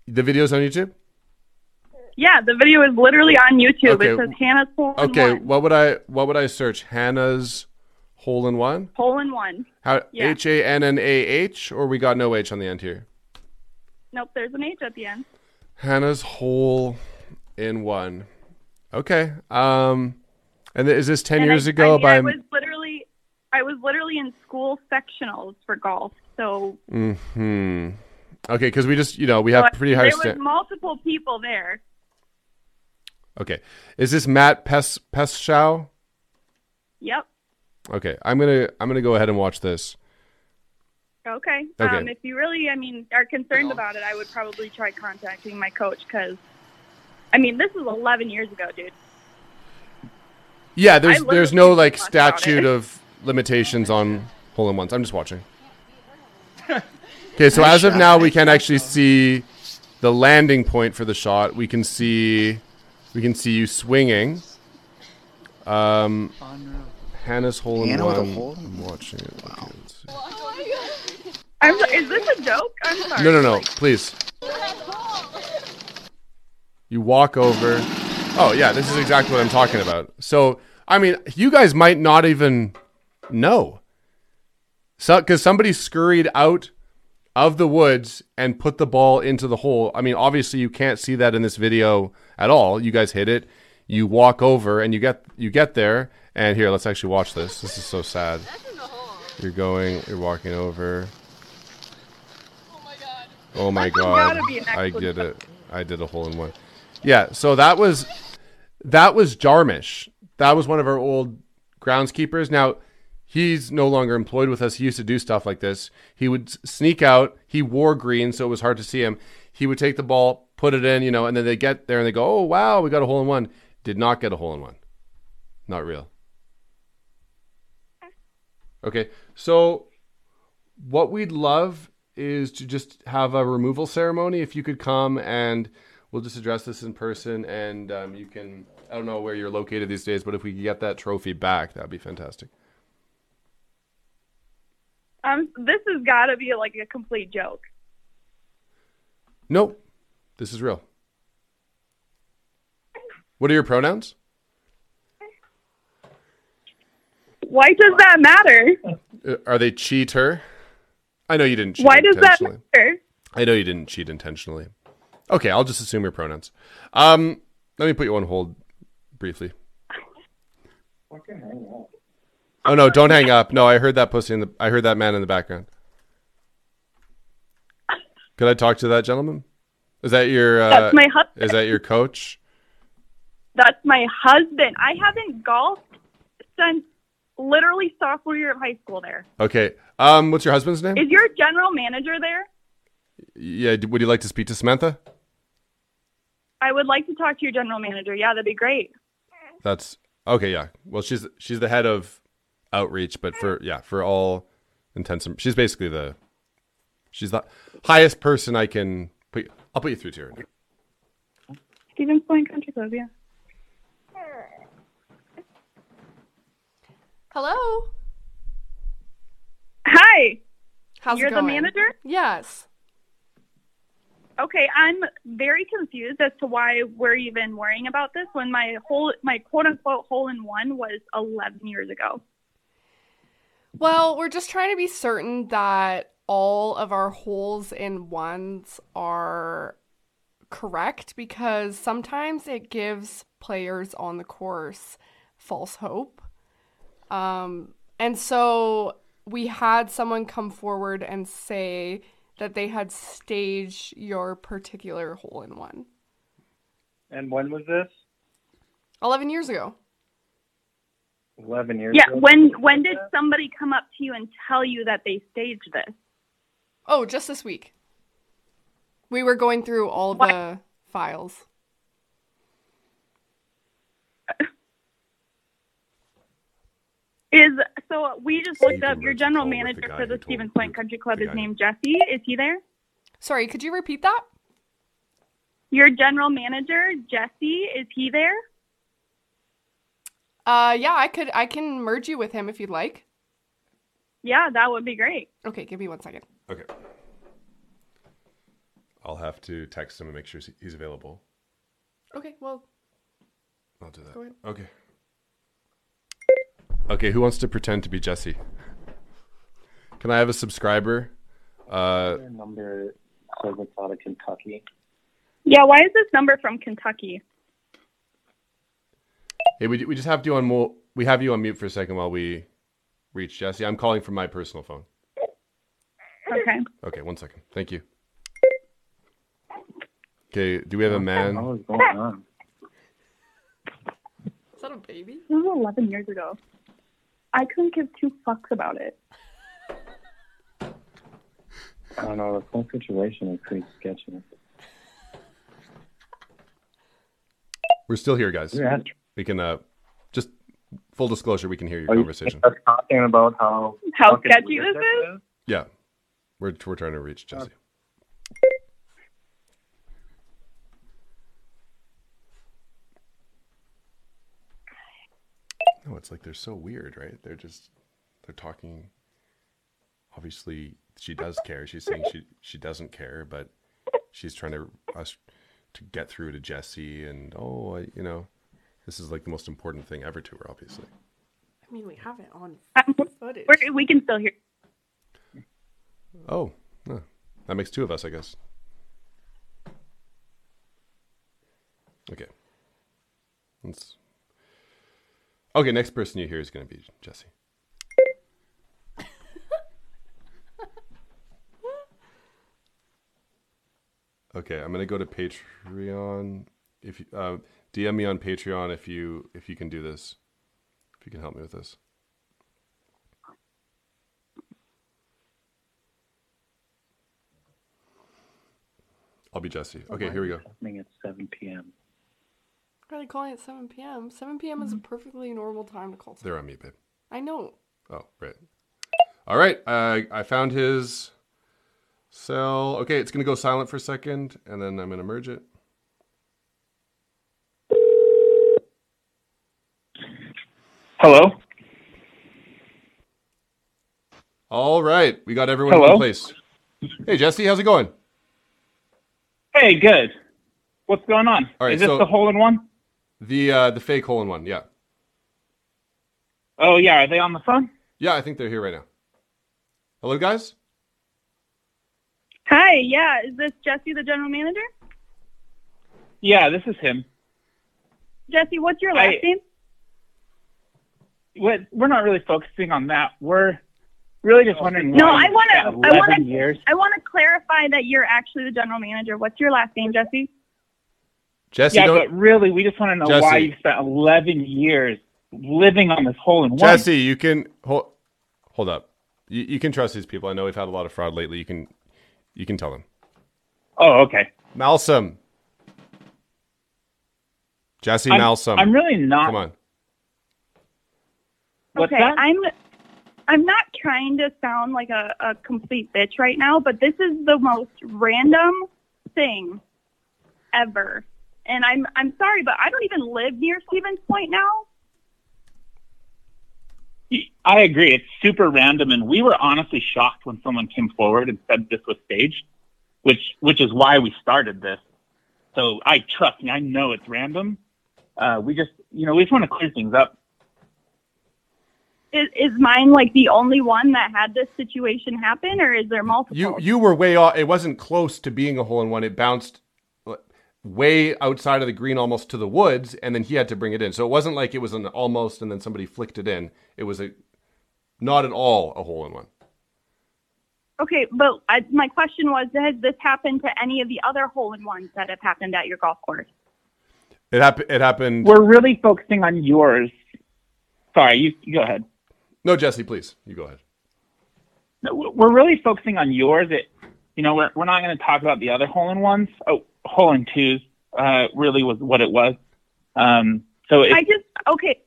The video's on YouTube. Yeah, the video is literally on YouTube. Okay. It says Hannah's hole in Okay, one. what would I what would I search? Hannah's hole in one. Hole in one. How H A N N A H or we got no H on the end here. Nope, there's an H at the end. Hannah's hole in one. Okay. Um and is this 10 And years I, ago I, mean, by I was literally, I was literally in school sectionals for golf. So Mhm. Okay, cuz we just, you know, we have pretty high There sta- was multiple people there. Okay. Is this Matt Pes Peschow? Yep. Okay. I'm going to I'm to go ahead and watch this. Okay. Okay. Um, if you really, I mean, are concerned about it, I would probably try contacting my coach because, I mean, this is 11 years ago, dude. Yeah, there's there's no like statute of limitations on hole in ones. I'm just watching. Okay, so as of now, we can actually see the landing point for the shot. We can see we can see you swinging. Um, Hannah's hole in Hannah with a one. hole I'm watching it. Okay, let's see. I'm, so- is this a joke? I'm sorry. No, no, no, please. You walk over. Oh, yeah, this is exactly what I'm talking about. So, I mean, you guys might not even know. So, because somebody scurried out of the woods and put the ball into the hole. I mean, obviously you can't see that in this video at all. You guys hit it. You walk over and you get you get there. And here, let's actually watch this. This is so sad. You're going. You're walking over. Oh my god! gotta be an I did it. I did a hole in one. Yeah. So that was that was Jarmish. That was one of our old groundskeepers. Now he's no longer employed with us. He used to do stuff like this. He would sneak out. He wore green, so it was hard to see him. He would take the ball, put it in, you know, and then they get there and they go, "Oh wow, we got a hole in one." Did not get a hole in one. Not real. Okay, so what we'd love is to just have a removal ceremony. If you could come and we'll just address this in person, and um, you can. I don't know where you're located these days, but if we could get that trophy back, that'd be fantastic. Um, this has got to be like a complete joke. Nope, this is real. What are your pronouns? Why does that matter? Uh, Are they cheater? I know you didn't cheat Why does that matter? I know you didn't cheat intentionally. Okay, I'll just assume your pronouns. Um, let me put you on hold briefly. Oh no, don't hang up. No, I heard that pussy in the I heard that man in the background. Could I talk to that gentleman? Is that your uh, That's my husband. Is that your coach? That's my husband. I haven't golfed since literally sophomore year of high school there. Okay. Um, what's your husband's name? Is your general manager there? yeah, would you like to speak to Samantha? I would like to talk to your general manager. Yeah, that'd be great. That's okay. Yeah. Well, she's she's the head of outreach, but for yeah, for all intents and she's basically the she's the highest person I can put. You, I'll put you through to her. Stevens Point Country Club, yeah. Hello. Hi. How's You're it going? the manager? Yes. Okay, I'm very confused as to why we're even worrying about this when my whole my quote unquote hole in one was 11 years ago. Well, we're just trying to be certain that all of our holes in ones are correct because sometimes it gives players on the course false hope. Um, and so we had someone come forward and say that they had staged your particular hole in one And when was this? 11 years ago. 11 years Yeah, ago? when when did somebody come up to you and tell you that they staged this? Oh, just this week. We were going through all the files. Is so we just looked up your general the the manager for the told Stevens Point Country Club the is named Jesse. Is he there? Sorry, could you repeat that? Your general manager, Jesse, is he there? Uh yeah, I could I can merge you with him if you'd like. Yeah, that would be great. Okay, give me one second. Okay. I'll have to text him and make sure he's available. Okay, well, I'll do that. Go ahead. Okay. Okay, who wants to pretend to be Jesse? Can I have a subscriber? Uh, number says it's out of Kentucky. Yeah, why is this number from Kentucky? hey, we, we just have you on mo- we have you on mute for a second while we reach Jesse. I'm calling from my personal phone. Okay. Okay, one second. Thank you. Okay, do we have a man? What is going on? Is that a baby? This was 11 years ago. I couldn't give two fucks about it. I don't know. The whole situation is pretty sketchy. We're still here, guys. Yeah. We can uh just full disclosure, we can hear your Are you conversation. just talking about how How sketchy this this is? Yeah. We're we're trying to reach Jesse. No, it's like they're so weird, right? They're just they're talking obviously she does care. She's saying she she doesn't care, but she's trying to us to get through to Jesse and oh, I, you know, this is like the most important thing ever to her obviously. I mean, we have it on footage. we're, we can still hear. Oh, no. that makes two of us, I guess. Okay. Let's... Okay, next person you hear is going to be Jesse. Okay, I'm going to go to Patreon. If you, uh, DM me on Patreon if you if you can do this, if you can help me with this. I'll be Jesse. Okay, here we go. Happening at 7 p.m. Why are they calling it 7 p.m.? 7 p.m. is a mm-hmm. perfectly normal time to call. someone. They're on mute, babe. I know. Oh, right. All right. I I found his cell. Okay, it's gonna go silent for a second, and then I'm gonna merge it. Hello. All right, we got everyone in Hello? place. Hey, Jesse, how's it going? Hey, good. What's going on? All right, Is this so- the hole in one? The uh, the fake hole in one. Yeah, Oh yeah, are they on the phone? yeah. I think they're here right now. Hello, guys. Hi, yeah, is this Jesse, the general manager? Yeah, this is him. Jesse, what's your last I- name? What, we're not really focusing on that. We're really just wondering No, why I want to. I want to. I want to clarify that you're actually the general manager. What's your last name, Jesse? Jesse, yeah, don't- but really, we just want to know Jesse. why you spent 11 years living on this hole in one. Jesse, you can hold. Hold up. You, you can trust these people. I know we've had a lot of fraud lately. You can, you can tell them. Oh, okay. Malsum. Jesse I'm- Malsum. I'm really not- Come on. What's okay, that? I'm. I'm not trying to sound like a, a complete bitch right now, but this is the most random thing ever. And I'm I'm sorry, but I don't even live near Stevens Point now. I agree. It's super random, and we were honestly shocked when someone came forward and said this was staged, which which is why we started this. So I trust me. I know it's random. Uh, we just, you know, we just want to clear things up. Is is mine like the only one that had this situation happen, or is there multiple? You you were way off. It wasn't close to being a hole in one. It bounced way outside of the green, almost to the woods, and then he had to bring it in. So it wasn't like it was an almost, and then somebody flicked it in. It was a not at all a hole in one. Okay, but I, my question was: Has this happened to any of the other hole in ones that have happened at your golf course? It happened. It happened. We're really focusing on yours. Sorry, you, you go ahead. No, Jesse, please, you go ahead. No, we're really focusing on yours. It, you know, we're we're not going to talk about the other hole in ones. Oh, hole in twos. Uh, really was what it was. Um, so it, I just okay.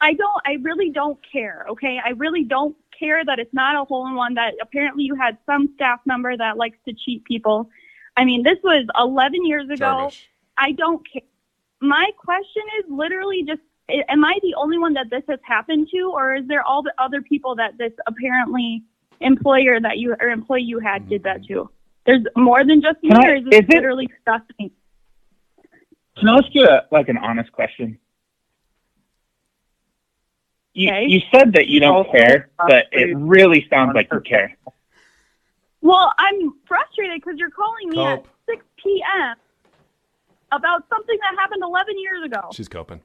I don't. I really don't care. Okay, I really don't care that it's not a hole in one. That apparently you had some staff member that likes to cheat people. I mean, this was 11 years ago. I don't care. My question is literally just: Am I the only one that this has happened to, or is there all the other people that this apparently employer that you or employee you had did that to? There's more than just me, Can I- or is this is it- literally stuff? Can I ask you a, like an honest question? You, you said that you don't care, but it really sounds like you care. Well, I'm frustrated because you're calling me Cope. at 6 p.m. about something that happened 11 years ago. She's coping.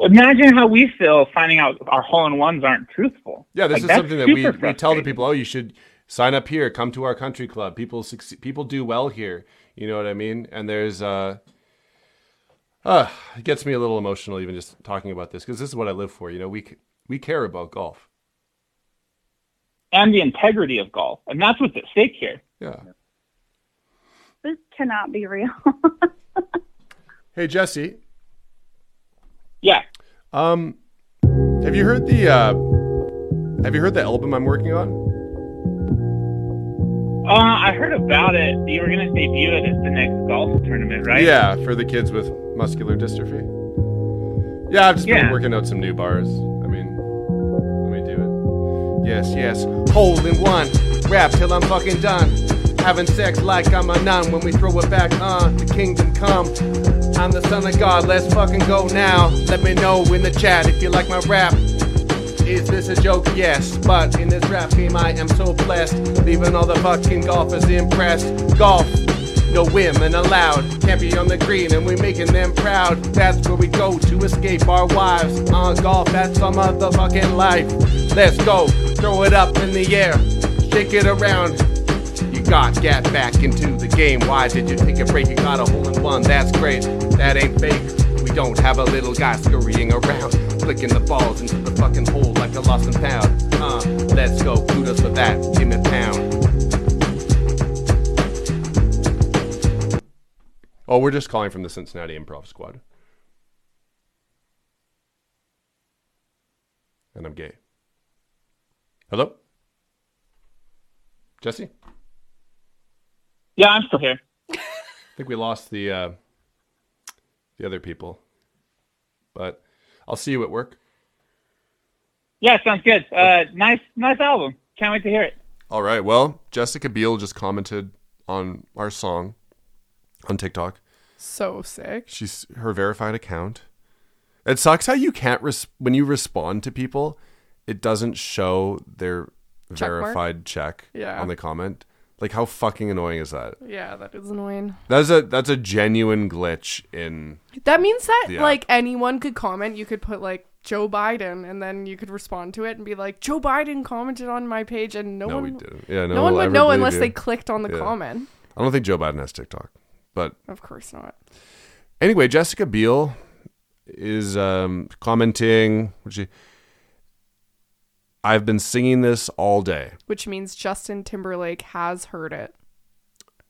Imagine how we feel finding out our hole in ones aren't truthful. Yeah, this Like, is something that we, we tell the people. Oh, you should sign up here. Come to our country club. People succeed, people do well here. You know what I mean? And there's uh, uh it gets me a little emotional even just talking about this because this is what I live for. You know, we we care about golf. and the integrity of golf, and that's what's at stake here. Yeah. This cannot be real. Hey Jesse. Yeah. Um, have you heard the uh, have you heard the album I'm working on? Uh, I heard about it. You were going to debut it at the next golf tournament, right? Yeah, for the kids with muscular dystrophy. Yeah, I've just been Yeah. working out some new bars. I mean, let me do it. Yes, yes. Hole in one. Rap till I'm fucking done. Having sex like I'm a nun when we throw it back on. The kingdom come. I'm the son of God. Let's fucking go now. Let me know in the chat if you like my rap. Is this a joke? Yes. But in this rap game, I am so blessed. Leaving all the fucking golfers impressed. Golf. No women allowed. Can't be on the green and we making them proud. That's where we go to escape our wives. On golf, that's our motherfucking life. Let's go. Throw it up in the air. Shake it around. You got get back into the game. Why did you take a break? You got a hole in one. That's great. That ain't fake. We don't have a little guy scurrying around, flicking the balls the fucking hole like a lost and found. Uh, let's go. Kudos for that. Give me a pound. Oh, we're just calling from the Cincinnati Improv Squad. And I'm gay. Hello? Jesse? Yeah, I'm still here. I think we lost the uh, the other people. But I'll see you at work. Yeah, sounds good. Uh, nice, nice album. Can't wait to hear it. All right. Well, Jessica Biel just commented on our song on TikTok. So sick. She's her verified account. It sucks how you can't res- when you respond to people, it doesn't show their Check mark? verified check Yeah. on the comment. Like how fucking annoying is that? Yeah, that is annoying. That's a that's a genuine glitch in That means that Yeah. like anyone could comment. You could put like Joe Biden, and then you could respond to it and be like, Joe Biden commented on my page, and no, No, one. Yeah, no no one would know unless you. they clicked on the Yeah. comment. I don't think Joe Biden has TikTok. But Of course not. anyway, Jessica Biel is um, commenting. she- I've been singing this all day. Which means Justin Timberlake has heard it.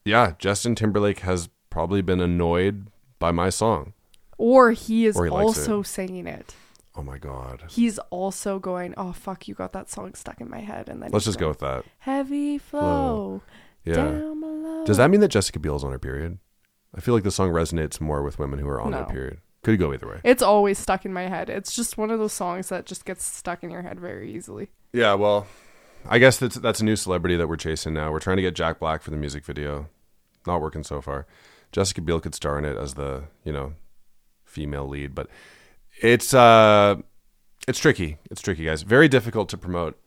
Yeah, Justin Timberlake has probably been annoyed by my song. Or he is Or he also it. singing it. Oh my god. He's also going, oh fuck, you got that song stuck in my head, and then Let's just go with that. Heavy Flow. Yeah. Down below. Does that mean that Jessica Biel's on her period? I feel like the song resonates more with women who are on their period. Could go either way. It's always stuck in my head. It's just one of those songs that just gets stuck in your head very easily. Yeah, well, I guess that's that's a new celebrity that we're chasing now. We're trying to get Jack Black for the music video. Not working so far. Jessica Biel could star in it as the, you know, female lead, but it's uh it's tricky. It's tricky, guys. Very difficult to promote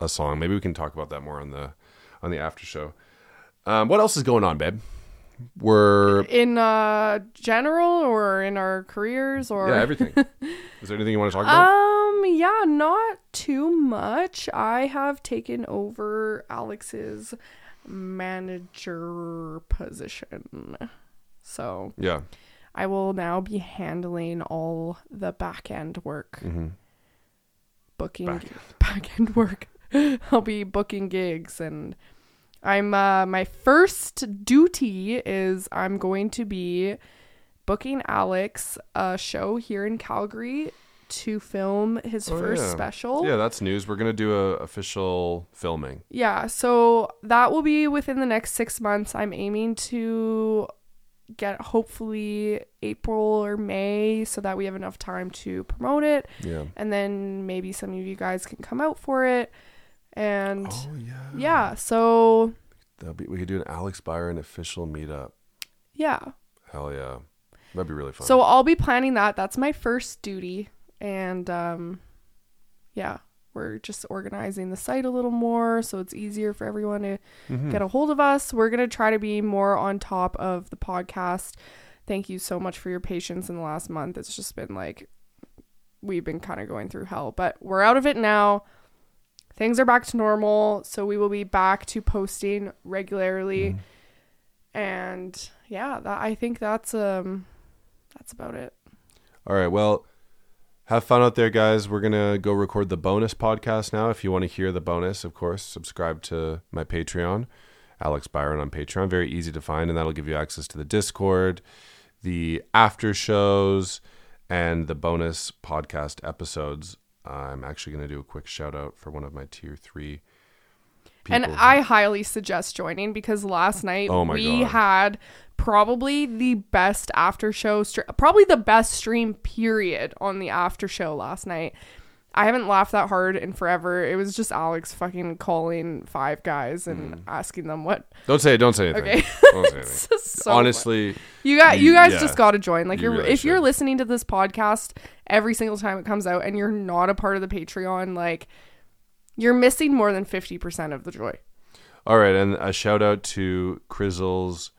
a song. Maybe we can talk about that more on the on the after show. Um, what else is going on, babe? We're In uh general or in our careers or yeah, everything. is there anything you want to talk about? Um yeah, not too much. I have taken over Alex's manager position. So yeah. I will now be handling all the back end work. Mm-hmm. Booking back end work. I'll be booking gigs and I'm uh my first duty is I'm going to be booking Alex a show here in Calgary to film his Oh, first yeah. special. Yeah, that's news. We're gonna do a official filming. Yeah, so that will be within the next six months. I'm aiming to get hopefully April or May so that we have enough time to promote it. Yeah. And then maybe some of you guys can come out for it. And Oh, yeah, yeah. so That'll be we could do an Alex Byron official meetup. yeah. Hell yeah. That'd be really fun. So I'll be planning that. That's my first duty. And um yeah, we're just organizing the site a little more so it's easier for everyone to Mhm. get a hold of us. We're going to try to be more on top of the podcast. Thank you so much for your patience in the last month. It's just been like we've been kind of going through hell, but we're out of it now. Things are back to normal, so we will be back to posting regularly. And yeah, that I think that's um that's about it. All right. Well, have fun out there, guys. We're gonna go record the bonus podcast now. If you want to hear the bonus, of course, subscribe to my Patreon, Alex Byron on Patreon. Very easy to find, and that'll give you access to the Discord, the after shows, and the bonus podcast episodes. I'm actually gonna do a quick shout out for one of my tier three. And. I highly suggest joining because last night Oh we God. had probably the best after show, probably the best stream period on the after show last night. I haven't laughed that hard in forever. It was just Alex fucking calling five guys and mm. asking them what. Don't say it. Don't say anything. Okay. Don't say anything. so Honestly, You got you guys yeah, just got to join. Like you you're really if you're listening to this podcast every single time it comes out and you're not a part of the Patreon, like you're missing more than 50% of the joy. All right, and a shout out to Crizzle's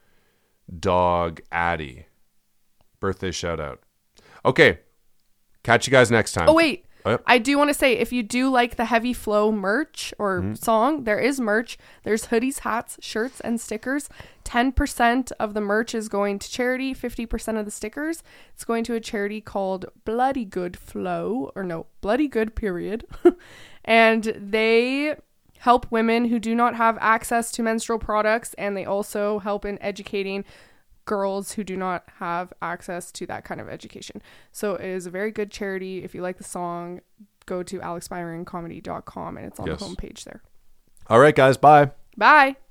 dog Addie. Birthday shout out. Okay. Catch you guys next time. Oh wait. Yep. I do want to say if you do like the heavy flow merch or Mm-hmm. song, there is merch. There's hoodies, hats, shirts, and stickers. 10% of the merch is going to charity, 50% of the stickers. It's going to a charity called Bloody Good Flow, or no, Bloody Good Period. and they help women who do not have access to menstrual products, and they also help in educating girls who do not have access to that kind of education. So it is a very good charity. If you like the song, go to alexbyroncomedy.com and it's on Yes. the homepage there. All right, guys. Bye. Bye.